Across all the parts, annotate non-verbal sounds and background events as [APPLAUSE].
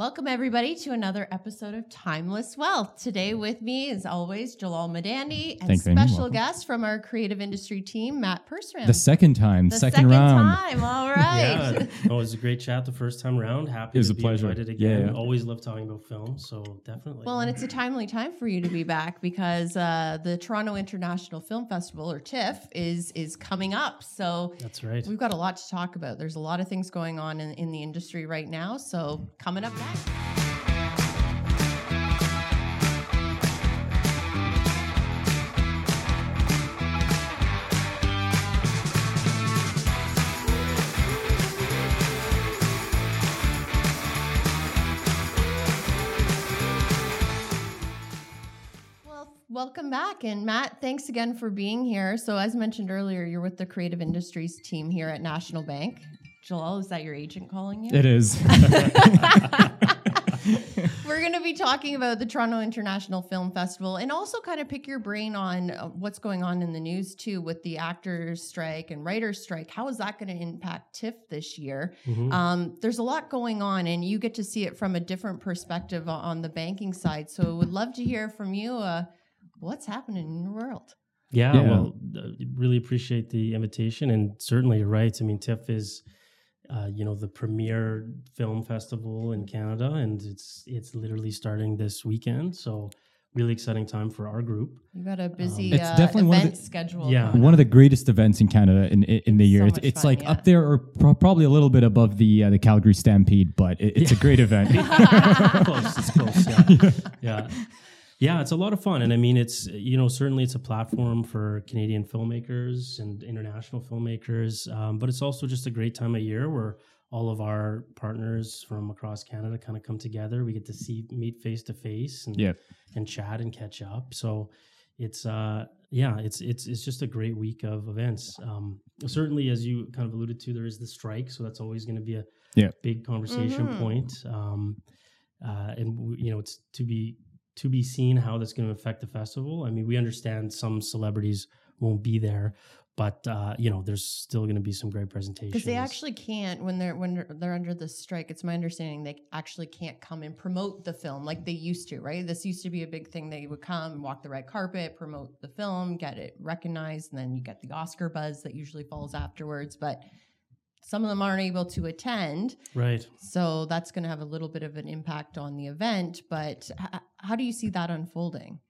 Welcome, everybody, to another episode of Timeless Wealth. Today, with me, as always, Jalal Madani and Thanks, special guest from our creative industry team, Matt Persram. The second time, The second, round. time. All [LAUGHS] right. Yeah, no, it was a great chat the first time around. Happy It was to a be pleasure. invited Yeah, again. yeah. Always love talking about film, so definitely. Well, and it's a timely time for you to be back because uh, the Toronto International Film Festival, or TIFF, is is coming up. So that's right. we've got a lot to talk about. There's a lot of things going on in, in the industry right now. So coming up next. Well, welcome back. And Matt, thanks again for being here. So, as mentioned earlier, you're with the creative industries team here at National Bank. Jalal, is that your agent calling you? It is. [LAUGHS] [LAUGHS] We're going to be talking about the Toronto International Film Festival and also kind of pick your brain on uh, what's going on in the news too with the actors' strike and writers' strike. How is that going to impact TIFF this year? Mhm. Um, there's a lot going on, and you get to see it from a different perspective on the banking side. So, would love to hear from you. Uh, what's happening in your world? yeah, Yeah. well, uh, really appreciate the invitation, and certainly you're right. I mean, TIFF is, uh, you know, the premier film festival in Canada, and it's it's literally starting this weekend. So, really exciting time for our group. You got a busy It's uh, definitely one of the- schedule. Yeah. One of the greatest events in Canada in in, in the year. so it's it's fun, like yeah. up there or pro- probably a little bit above the uh, the Calgary Stampede, but it, it's a great event. [LAUGHS] close, it's close. Yeah. [LAUGHS] yeah. Yeah, it's a lot of fun. And I mean, it's, you know, certainly it's a platform for Canadian filmmakers and international filmmakers. Um, but it's also just a great time of year where all of our partners from across Canada kind of come together. We get to see, meet face to face and, Yeah. and chat and catch up. So it's, uh, yeah, it's, it's, it's just a great week of events. Um, certainly, as you kind of alluded to, there is the strike. So that's always going to be a Yeah. big conversation Mhm. point. Um, uh, and w- you know it's to be to be seen how that's going to affect the festival. I mean, we understand some celebrities won't be there, but uh, you know, there's still going to be some great presentations. Because they actually can't when they're when they're, under the strike. It's my understanding they actually can't come and promote the film like they used to. Right? This used to be a big thing. They would come, walk the red carpet, promote the film, get it recognized, and then you get the Oscar buzz that usually falls afterwards. But some of them aren't able to attend, right. so that's going to have a little bit of an impact on the event. But h- how do you see that unfolding?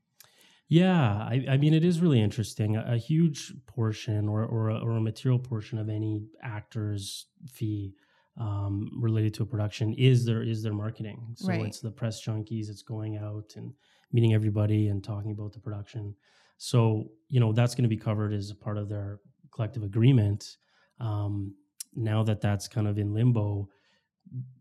Yeah, I, I mean, it is really interesting. A, a huge portion, or or a, or a material portion of any actor's fee um, related to a production is their is their marketing. So Right. it's the press junkets. It's going out and meeting everybody and talking about the production. So you know that's going to be covered as a part of their collective agreement. Um, now that that's kind of in limbo,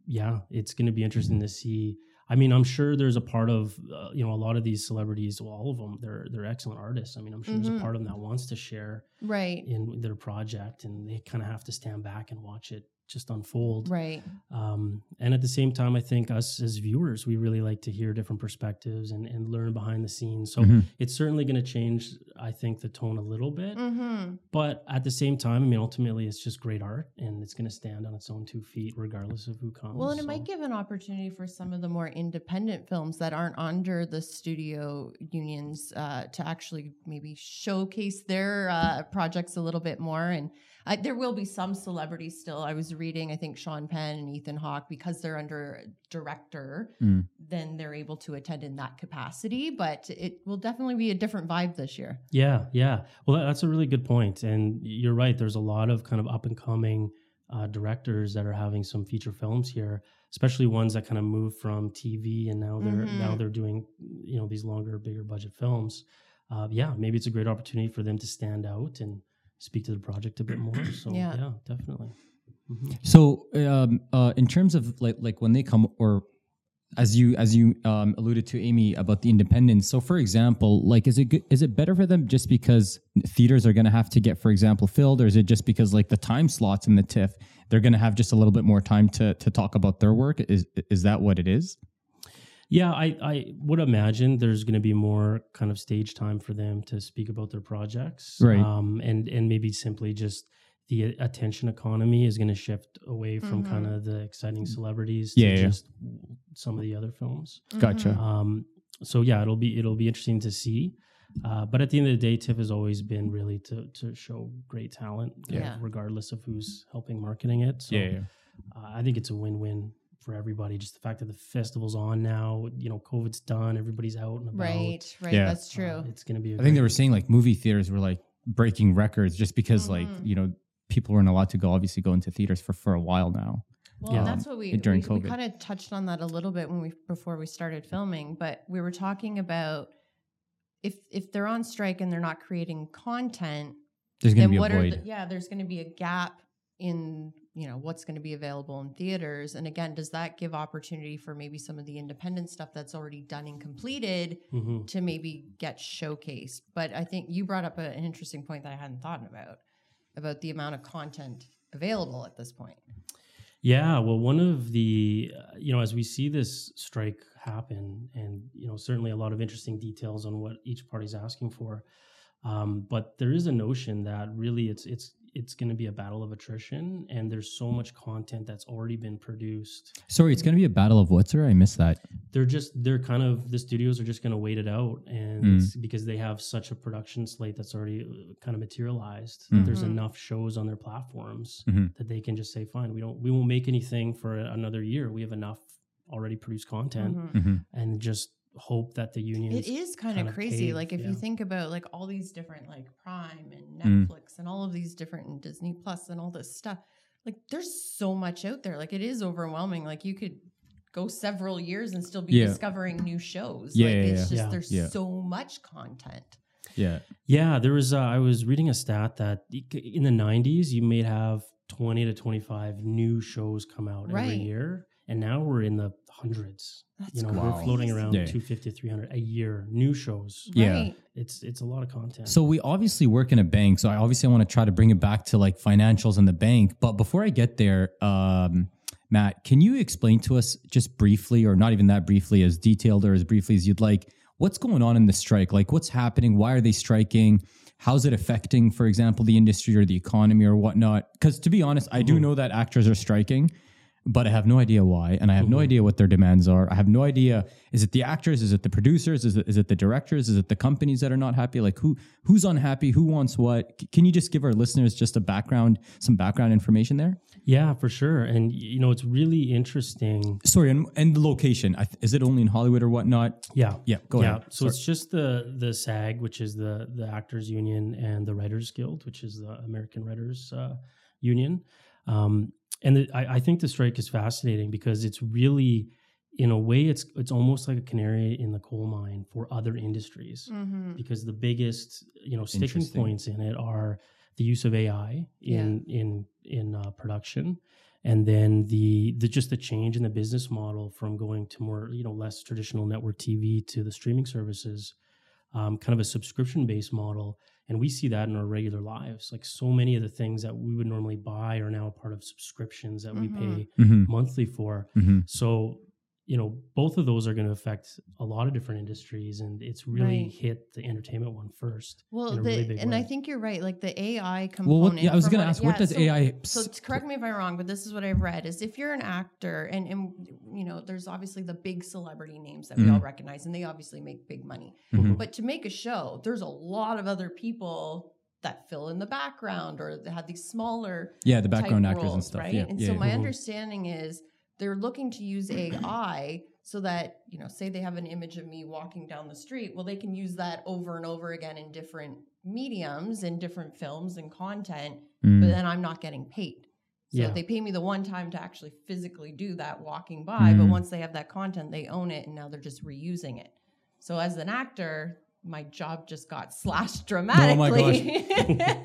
yeah, it's going to be interesting to see. I mean, I'm sure there's a part of uh, you know a lot of these celebrities, well, all of them, they're they're excellent artists. I mean, I'm sure there's Mhm. a part of them that wants to share Right. in their project, and they kind of have to stand back and watch it just unfold. Right. Um, and at the same time, I think us as viewers, we really like to hear different perspectives and, and learn behind the scenes. So Mhm. it's certainly going to change, I think, the tone a little bit. Mm-hmm. But at the same time, I mean, ultimately, it's just great art, and it's going to stand on its own two feet, regardless of who comes. Well, and it So- might give an opportunity for some of the more independent films that aren't under the studio unions uh, to actually maybe showcase their uh, projects a little bit more. And uh, there will be some celebrities still. I was reading, I think Sean Penn and Ethan Hawke, because they're under director, Mm. then they're able to attend in that capacity. But it will definitely be a different vibe this year. Yeah, yeah. Well, that, that's a really good point, and you're right. There's a lot of kind of up and coming uh, directors that are having some feature films here, especially ones that kind of move from TV and now they're now Mhm. they're doing you know these longer, bigger budget films. Uh, yeah, maybe it's a great opportunity for them to stand out and speak to the project a bit more. [CLEARS THROAT] So Yeah. yeah, definitely. Mhm. So, um, uh, in terms of like like when they come, or as you as you um, alluded to, Amy, about the independence. So, for example, like is it good, is it better for them just because theaters are going to have to get, for example, filled, or is it just because like the time slots in the TIFF, they're going to have just a little bit more time to to talk about their work? Is is that what it is? Yeah, I, I would imagine there's going to be more kind of stage time for them to speak about their projects, Right. Um, and and maybe simply just the attention economy is going to shift away from Mhm. kind of the exciting celebrities Yeah, to yeah. just some of the other films. Gotcha. Um, so yeah, it'll be it'll be interesting to see. Uh, but at the end of the day, TIFF has always been really to to show great talent, Yeah. regardless of who's helping marketing it. So yeah, yeah. uh, I think it's a win-win for everybody. Just the fact that the festival's on now, you know, COVID's done, everybody's out and about. Right, right. Yeah. That's true. Uh, it's going to be. I I think they were saying like movie theaters were like breaking records just because like Mhm. you know people weren't allowed to go obviously go into theaters for for a while now. Well, Yeah. that's what we during we, we COVID. kind of touched on that a little bit when we before we started filming, but we were talking about if if they're on strike and they're not creating content, There's going to be a what are void. the, yeah, there's going to be a gap in you know what's going to be available in theaters and again does that give opportunity for maybe some of the independent stuff that's already done and completed Mhm. to maybe get showcased but i think you brought up a- an interesting point that i hadn't thought about about the amount of content available at this point Yeah, well, one of the, uh, you know, as we see this strike happen, and, you know, certainly a lot of interesting details on what each party's asking for. Um, but there is a notion that really it's, it's, it's going to be a battle of attrition, and there's so much content that's already been produced. Sorry, it's going to be a battle of what, sir? I missed that. They're just, they're kind of, the studios are just going to wait it out. And Mm. because they have such a production slate that's already uh, kind of materialized, that there's Mhm. enough shows on their platforms Mhm. that they can just say, fine, we don't, we won't make anything for another year. We have enough already produced content, Mhm. hmm and just hope that the union It is kind kind of of crazy. cave, like if you think about like all these different like Prime and Mm. Netflix and all of these different and Disney Plus and all this stuff. Like there's so much out there. Like it is overwhelming. Like you could go several years and still be Yeah. discovering new shows. Yeah, like yeah, it's yeah. just Yeah. there's Yeah. so much content. Yeah. Yeah, there was. Uh, I was reading a stat that in the '90s, you may have 20 to 25 new shows come out every year, and now we're in the hundreds. That's you know, Wow. we're floating around Yeah. 250, 300 a year. New shows. Yeah. Right. It's it's a lot of content. So we obviously work in a bank. So I obviously want to try to bring it back to like financials in the bank. But before I get there, um, Matt, can you explain to us just briefly, or not even that briefly, as detailed or as briefly as you'd like, what's going on in the strike? Like what's happening? Why are they striking? How's it affecting, for example, the industry or the economy or whatnot? Because to be honest, I do Mhm. know that actors are striking. But I have no idea why, and I have no Mhm. idea what their demands are. I have no idea. Is it the actors? Is it the producers? Is it is it the directors? Is it the companies that are not happy? Like who who's unhappy? Who wants what? Can you just give our listeners just a background, some background information there? yeah, for sure. And you know, it's really interesting. Sorry, and, and the location. I, th- is it only in Hollywood or whatnot? Yeah, Yeah, go yeah. ahead. So it's just the the SAG, which is the the Actors Union, and the Writers Guild, which is the American Writers uh, Union. Um, and the, I, I think the strike is fascinating because it's really, in a way, it's it's almost like a canary in the coal mine for other industries Mm-hmm. because the biggest you know sticking points in it are the use of AI in in in uh, production, and then the the just the change in the business model from going to more you know less traditional network TV to the streaming services, um, kind of a subscription based model, and we see that in our regular lives. Like so many of the things that we would normally buy are now a part of subscriptions that we Mhm. pay Mm-hmm, monthly for. mm-hmm. So, you know, both of those are going to affect a lot of different industries, and it's really Right. hit the entertainment one first. Well, the, really big and I think you're right. Like the AI component. Well, what, yeah, I was going to ask, what yeah, does so- AI? So t- correct me if I'm wrong, but this is what I've read: is if you're an actor, and and you know, there's obviously the big celebrity names that we Mhm. all recognize, and they obviously make big money. Mhm. But to make a show, there's a lot of other people that fill in the background or that have these smaller Yeah, the background actors and stuff. right? Yeah, and yeah, so yeah. my understanding is they're looking to use [CLEARS THROAT] AI so that you know, say they have an image of me walking down the street, well, they can use that over and over again in different mediums, in different films and content, Mm. but then I'm not getting paid. So Yeah. they pay me the one time to actually physically do that walking by, but Mm. once they have that content, they own it and now they're just reusing it. So as an actor, my job just got [LAUGHS] slashed oh dramatically.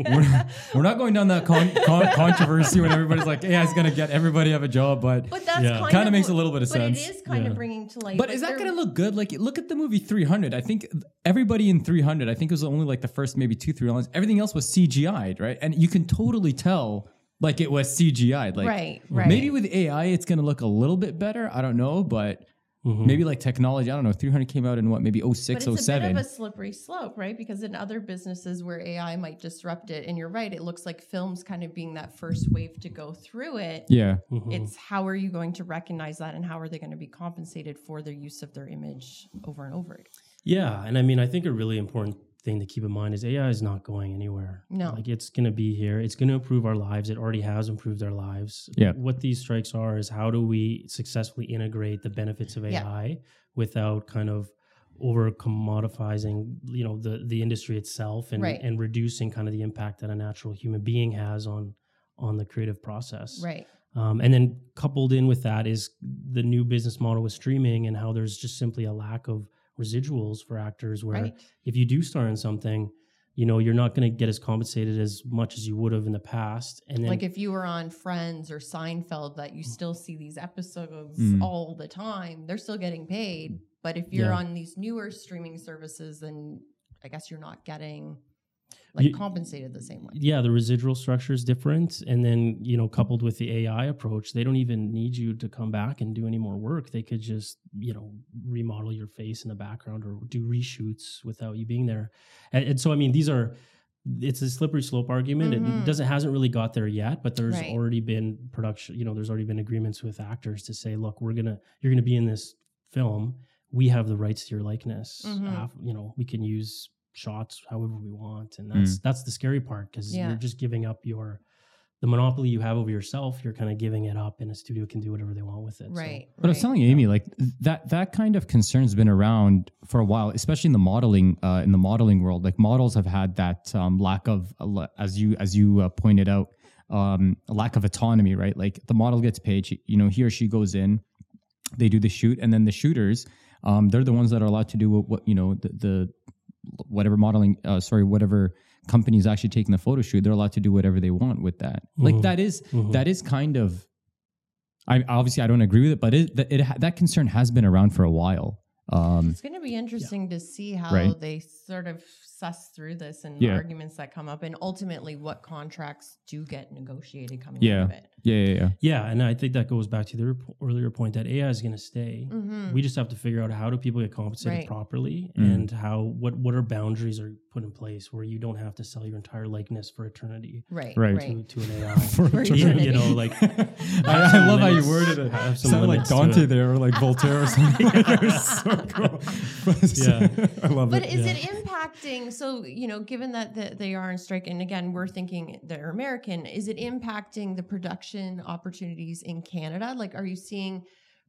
we're, we're not going down that con- con- [LAUGHS] controversy when everybody's like, "Yeah, it's going to get everybody have a job," but but that's Yeah. kind of makes a little bit of but sense. it is kind Yeah. of bringing to light. But like, is that going to look good? Like, look at the movie 300. I think everybody in 300, I think it was only like the first maybe two, three lines. Everything else was CGI'd, right? And you can totally tell like it was CGI'd. Like, right, right. maybe with AI, it's going to look a little bit better. I don't know, but Mhm. Maybe like technology. I don't know. 300 came out in what? Maybe 06, but it's a bit of a slippery slope, right? Because in other businesses where AI might disrupt it, and you're right, it looks like films kind of being that first wave to go through it. yeah. Mhm. It's how are you going to recognize that, and how are they going to be compensated for their use of their image over and over again? Yeah, and I mean, I think a really important thing to keep in mind is AI is not going anywhere. No. like it's going to be here. It's going to improve our lives. It already has improved our lives. Yeah. What these strikes are is how do we successfully integrate the benefits of Yeah. AI without kind of over commodifying, you know, the the industry itself and Right. and reducing kind of the impact that a natural human being has on on the creative process. Right. Um, and then coupled in with that is the new business model with streaming and how there's just simply a lack of residuals for actors where Right. if you do star in something, you know, you're not going to get as compensated as much as you would have in the past. And then, like if you were on Friends or Seinfeld, that you still see these episodes Mm. all the time, they're still getting paid. But if you're Yeah. on these newer streaming services, then I guess you're not getting like You- compensated the same way. yeah, the residual structure is different. And then, you know, coupled with the AI approach, they don't even need you to come back and do any more work. They could just, you know, remodel your face in the background or do reshoots without you being there. And, and so, I mean, these are, it's a slippery slope argument. Mhm. It doesn't hasn't really got there yet, but there's Right. already been production. You know, there's already been agreements with actors to say, look, we're gonna you're gonna be in this film. We have the rights to your likeness. Mhm. Uh, you know, we can use shots however we want, and that's that's the scary part because Yeah. you're just giving up your the monopoly you have over yourself. You're kind of giving it up, and a studio can do whatever they want with it. So- Right. But I was telling you, Amy, like that that kind of concern's been around for a while, especially in the modeling uh, in the modeling world. Like models have had that um, lack of, as you as you uh, pointed out, um, a lack of autonomy, right? Like the model gets paid, she, you know, he or she goes in, they do the shoot, and then the shooters, um, they're the ones that are allowed to do what, what you know the, the whatever modeling, uh, sorry, whatever company is actually taking the photo shoot, they're allowed to do whatever they want with that. Like Mhm. that is Mhm. that is kind of I obviously I don't agree with it, but it, it, it that concern has been around for a while. Um, It's going to be interesting to see how Right. they sort of suss through this and Yeah. arguments that come up, and ultimately what contracts do get negotiated coming Yeah. out of it. yeah, yeah, yeah. Yeah, and I think that goes back to the rep- earlier point that AI is going to stay. Mhm. We just have to figure out how do people get compensated Right. properly, Mm. and how what what are boundaries are put in place where you don't have to sell your entire likeness for eternity Right. Right. Right. to, to an [LAUGHS] AI. For For [LAUGHS] you, eternity. you know, like [LAUGHS] I, I love how you worded it. Have some Sounded like Dante there, or like Voltaire or something. it so cool. Yeah. I love it. But is yeah. it impacting? So, you know, given that the, they are in strike, and again, we're thinking they're American, is it impacting the production opportunities in Canada? Like, are you seeing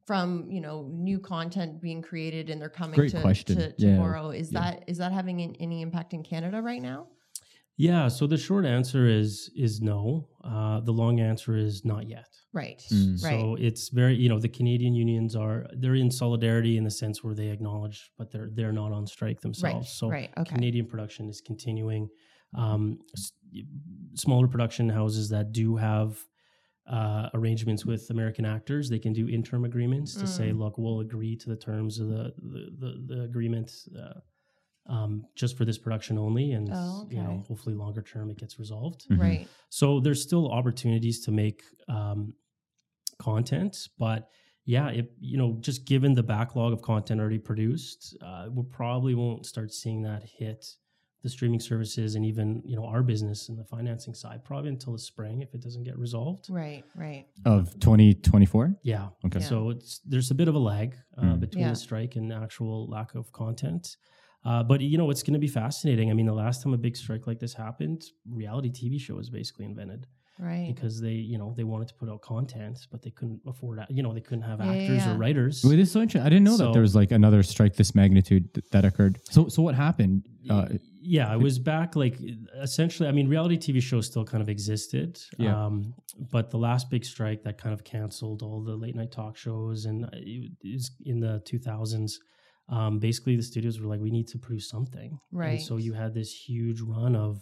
from, you know, new content being created and they're coming Great to, question. to Yeah. tomorrow? Is Yeah. that is that having an, any impact in Canada right now? yeah. So the short answer is is no. Uh, the long answer is not yet. Right. Mm. Right. So it's very, you know, the Canadian unions are they're in solidarity in the sense where they acknowledge, but they're they're not on strike right. themselves. So right. Okay. Canadian production is continuing. Um, s- smaller production houses that do have uh, arrangements with American actors, they can do interim agreements to say, Mm. look, we'll agree to the terms of the the, the, the agreement uh, um, just for this production only, and Oh, you know, hopefully longer term it gets resolved. Mhm. Right. So there's still opportunities to make um, content, but yeah, it you know just given the backlog of content already produced, uh, we probably won't start seeing that hit the streaming services and even you know our business and the financing side probably until the spring if it doesn't get resolved. Right. Right. Of 2024? Yeah. Okay. Yeah. So it's there's a bit of a lag uh, Mm. between Yeah. the strike and the actual lack of content. Uh, but you know it's going to be fascinating. I mean, the last time a big strike like this happened, reality TV show was basically invented Right. because they you know they wanted to put out content but they couldn't afford you know they couldn't have Yeah, yeah, actors yeah. or writers Wait, this is so interesting. I didn't know that there was like another strike this magnitude th- that occurred. So, so what happened? Uh, yeah it was back like essentially i mean reality tv shows still kind of existed Yeah. um, but the last big strike that kind of canceled all the late night talk shows and it is in the 2000s um, basically the studios were like we need to produce something Right. and so you had this huge run of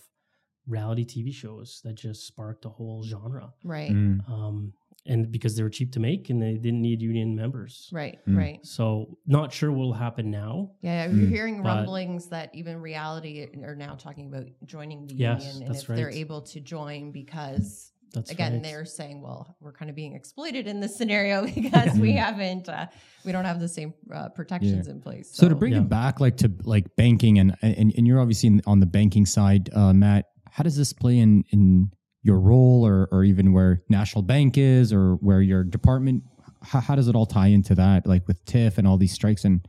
reality tv shows that just sparked a whole genre right. mm, um, and because they were cheap to make and they didn't need union members Right. Mm. Right. So not sure what will happen now. Yeah, you're Mm. hearing rumblings that even reality are now talking about joining the Yes, union, and that's if they're able to join because That's again right. they're saying, well, we're kind of being exploited in this scenario [LAUGHS] because we haven't, uh, we don't have the same uh, protections in place. So to bring Yeah. it back, like to like banking, and and, and you're obviously on the banking side, uh, Matt. How does this play in in your role, or or even where National Bank is, or where your department? How, how does it all tie into that, like with TIFF and all these strikes and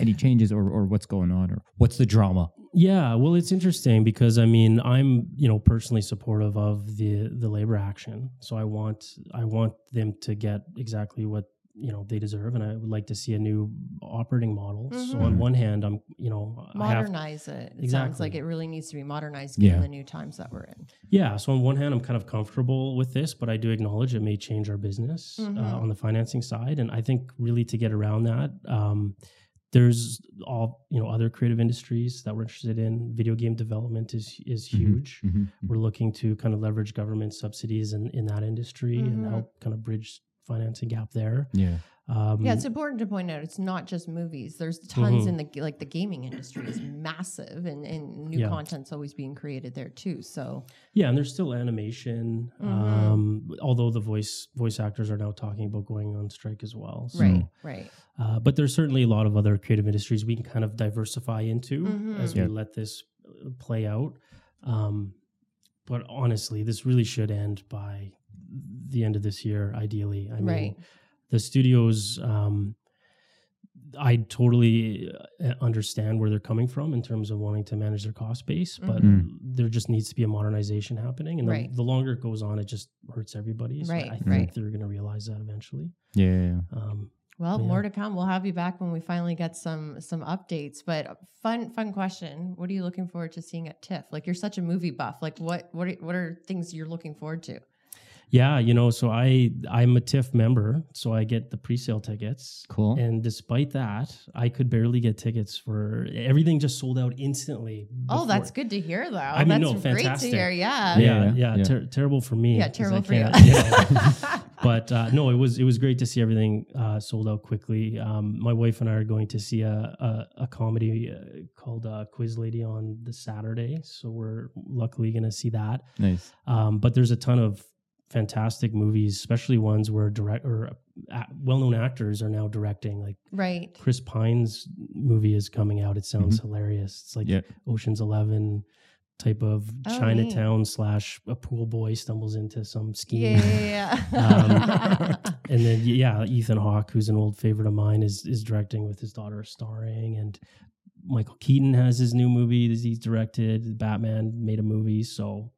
any changes, or or what's going on, or what's the drama? Yeah, well, it's interesting because I mean, I'm you know personally supportive of the the labor action. So I want I want them to get exactly what you know they deserve, and I would like to see a new operating model. So on Mhm. one hand, I'm you know I have modernize it. It sounds Exactly. like it really needs to be modernized given Yeah. the new times that we're in. Yeah. So on one hand, I'm kind of comfortable with this, but I do acknowledge it may change our business Mhm. uh, on the financing side. And I think really to get around that, um, there's all you know other creative industries that we're interested in. Video game development is is Mhm. huge. Mhm. We're looking to kind of leverage government subsidies in, in that industry and Mhm. help kind of bridge financing gap there. Yeah. Um, Yeah, it's important to point out it's not just movies. There's tons Mhm. in the like the gaming industry is massive, and, and new Yeah. content's always being created there too. So yeah, and there's still animation. Mhm. Um, although the voice voice actors are now talking about going on strike as well. So, right, right, Uh, but there's certainly a lot of other creative industries we can kind of diversify into Mhm. as Yeah. we let this uh, play out. Um, but honestly, this really should end by the end of this year, ideally. I mean, right. the studios, um, I totally uh, understand where they're coming from in terms of wanting to manage their cost base, but Mhm. there just needs to be a modernization happening. And the, Right. the longer it goes on, it just hurts everybody. So Right, I think right. they're going to realize that eventually. Yeah. yeah, yeah. Um, Well, Yeah. more to come. We'll have you back when we finally get some some updates. But fun fun question. What are you looking forward to seeing at TIFF? Like you're such a movie buff. Like what what are, what are things you're looking forward to? Yeah, you know, so I I'm a TIFF member, so I get the pre-sale tickets. Cool. And despite that, I could barely get tickets for everything just sold out instantly. Oh, that's good to hear though. I mean, that's no, great to fantastic. hear. Yeah. Yeah, Yeah, yeah, yeah. ter- terrible for me. Yeah, terrible for you. can't- [LAUGHS] yeah. but uh, no, it was it was great to see everything uh, sold out quickly. Um, my wife and I are going to see a a, a comedy uh, called uh, Quiz Lady on the Saturday, so we're luckily going to see that. Nice. Um, but there's a ton of fantastic movies, especially ones where direct or uh, well-known actors are now directing. Like right. Chris Pine's movie is coming out. It sounds hilarious. It's like Yeah. Ocean's Eleven type of Oh, neat. Chinatown slash a pool boy stumbles into some scheme. Yeah, yeah, yeah. [LAUGHS] Um, [LAUGHS] and then yeah, Ethan Hawke, who's an old favorite of mine, is is directing with his daughter starring, and Michael Keaton has his new movie that he's directed. Batman made a movie, so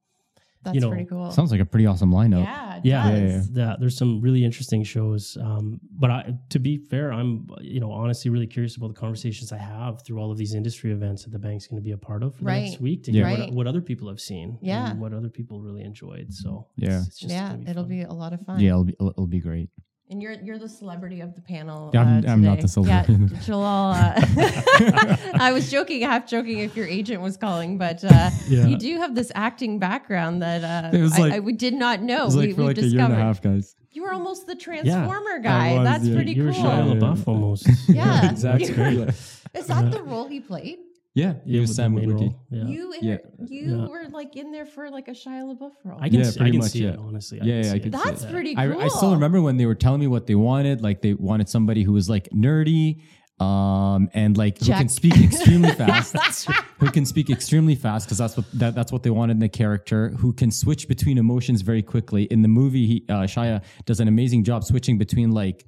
That's know, pretty cool. Sounds like a pretty awesome lineup. yeah, it yeah, Yeah, does. yeah, there's some really interesting shows. Um, but I, to be fair, I'm you know honestly really curious about the conversations I have through all of these industry events that the bank's going to be a part of for the next week to Yeah. hear Right. what, what other people have seen, Yeah. and what other people really enjoyed. So Yeah. it's, it's just yeah, be it'll fun. be a lot of fun. Yeah, it'll be it'll, it'll be great. And you're you're the celebrity of the panel. Yeah, I'm- uh, I'm not the celebrity. Yeah, [LAUGHS] Jalal. Uh, [LAUGHS] I was joking, half joking, if your agent was calling, but uh, Yeah. you do have this acting background that uh, was I, like- I we did not know. it was like we, for we like a discovered. year and a half, guys. You were almost the Transformer guy. Was, That's yeah. pretty You're cool. Shia LaBeouf almost. Yeah. [LAUGHS] exactly. Is that the role he played? Yeah, he was Sam the main Witwicky. role. Yeah. You in, Yeah. you Yeah. were like in there for like a Shia LaBeouf role. I can, Yeah, see, I pretty can much, see it yeah. honestly. Yeah, can yeah, see I it. can see That's that. pretty cool. I, I still remember when they were telling me what they wanted. Like they wanted somebody who was like nerdy, um, and like who can speak extremely [LAUGHS] fast. who can speak extremely fast because that's what that, that's what they wanted in the character. Who can switch between emotions very quickly. In the movie, he, uh, Shia does an amazing job switching between like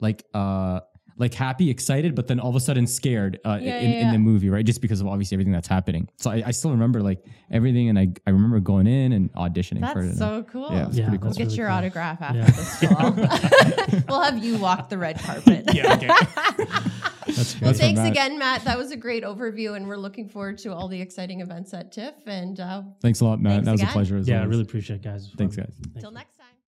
like uh like happy, excited, but then all of a sudden scared uh, Yeah, in, yeah, in the movie, right? Just because of obviously everything that's happening. So I, I still remember like everything, and I, I remember going in and auditioning for it. That's and- so cool. Yeah, it's Yeah, pretty cool. We'll get really your cool. autograph after Yeah. this. Jalal. [LAUGHS] we'll have you walk the red carpet. [LAUGHS] Yeah, okay. [LAUGHS] That's Well, thanks Matt. again, Matt. That was a great overview, and we're looking forward to all the exciting events at TIFF. And uh, Thanks a lot, Matt. That was again. a pleasure. As yeah, I really appreciate it, guys. Thanks, guys. Thank till next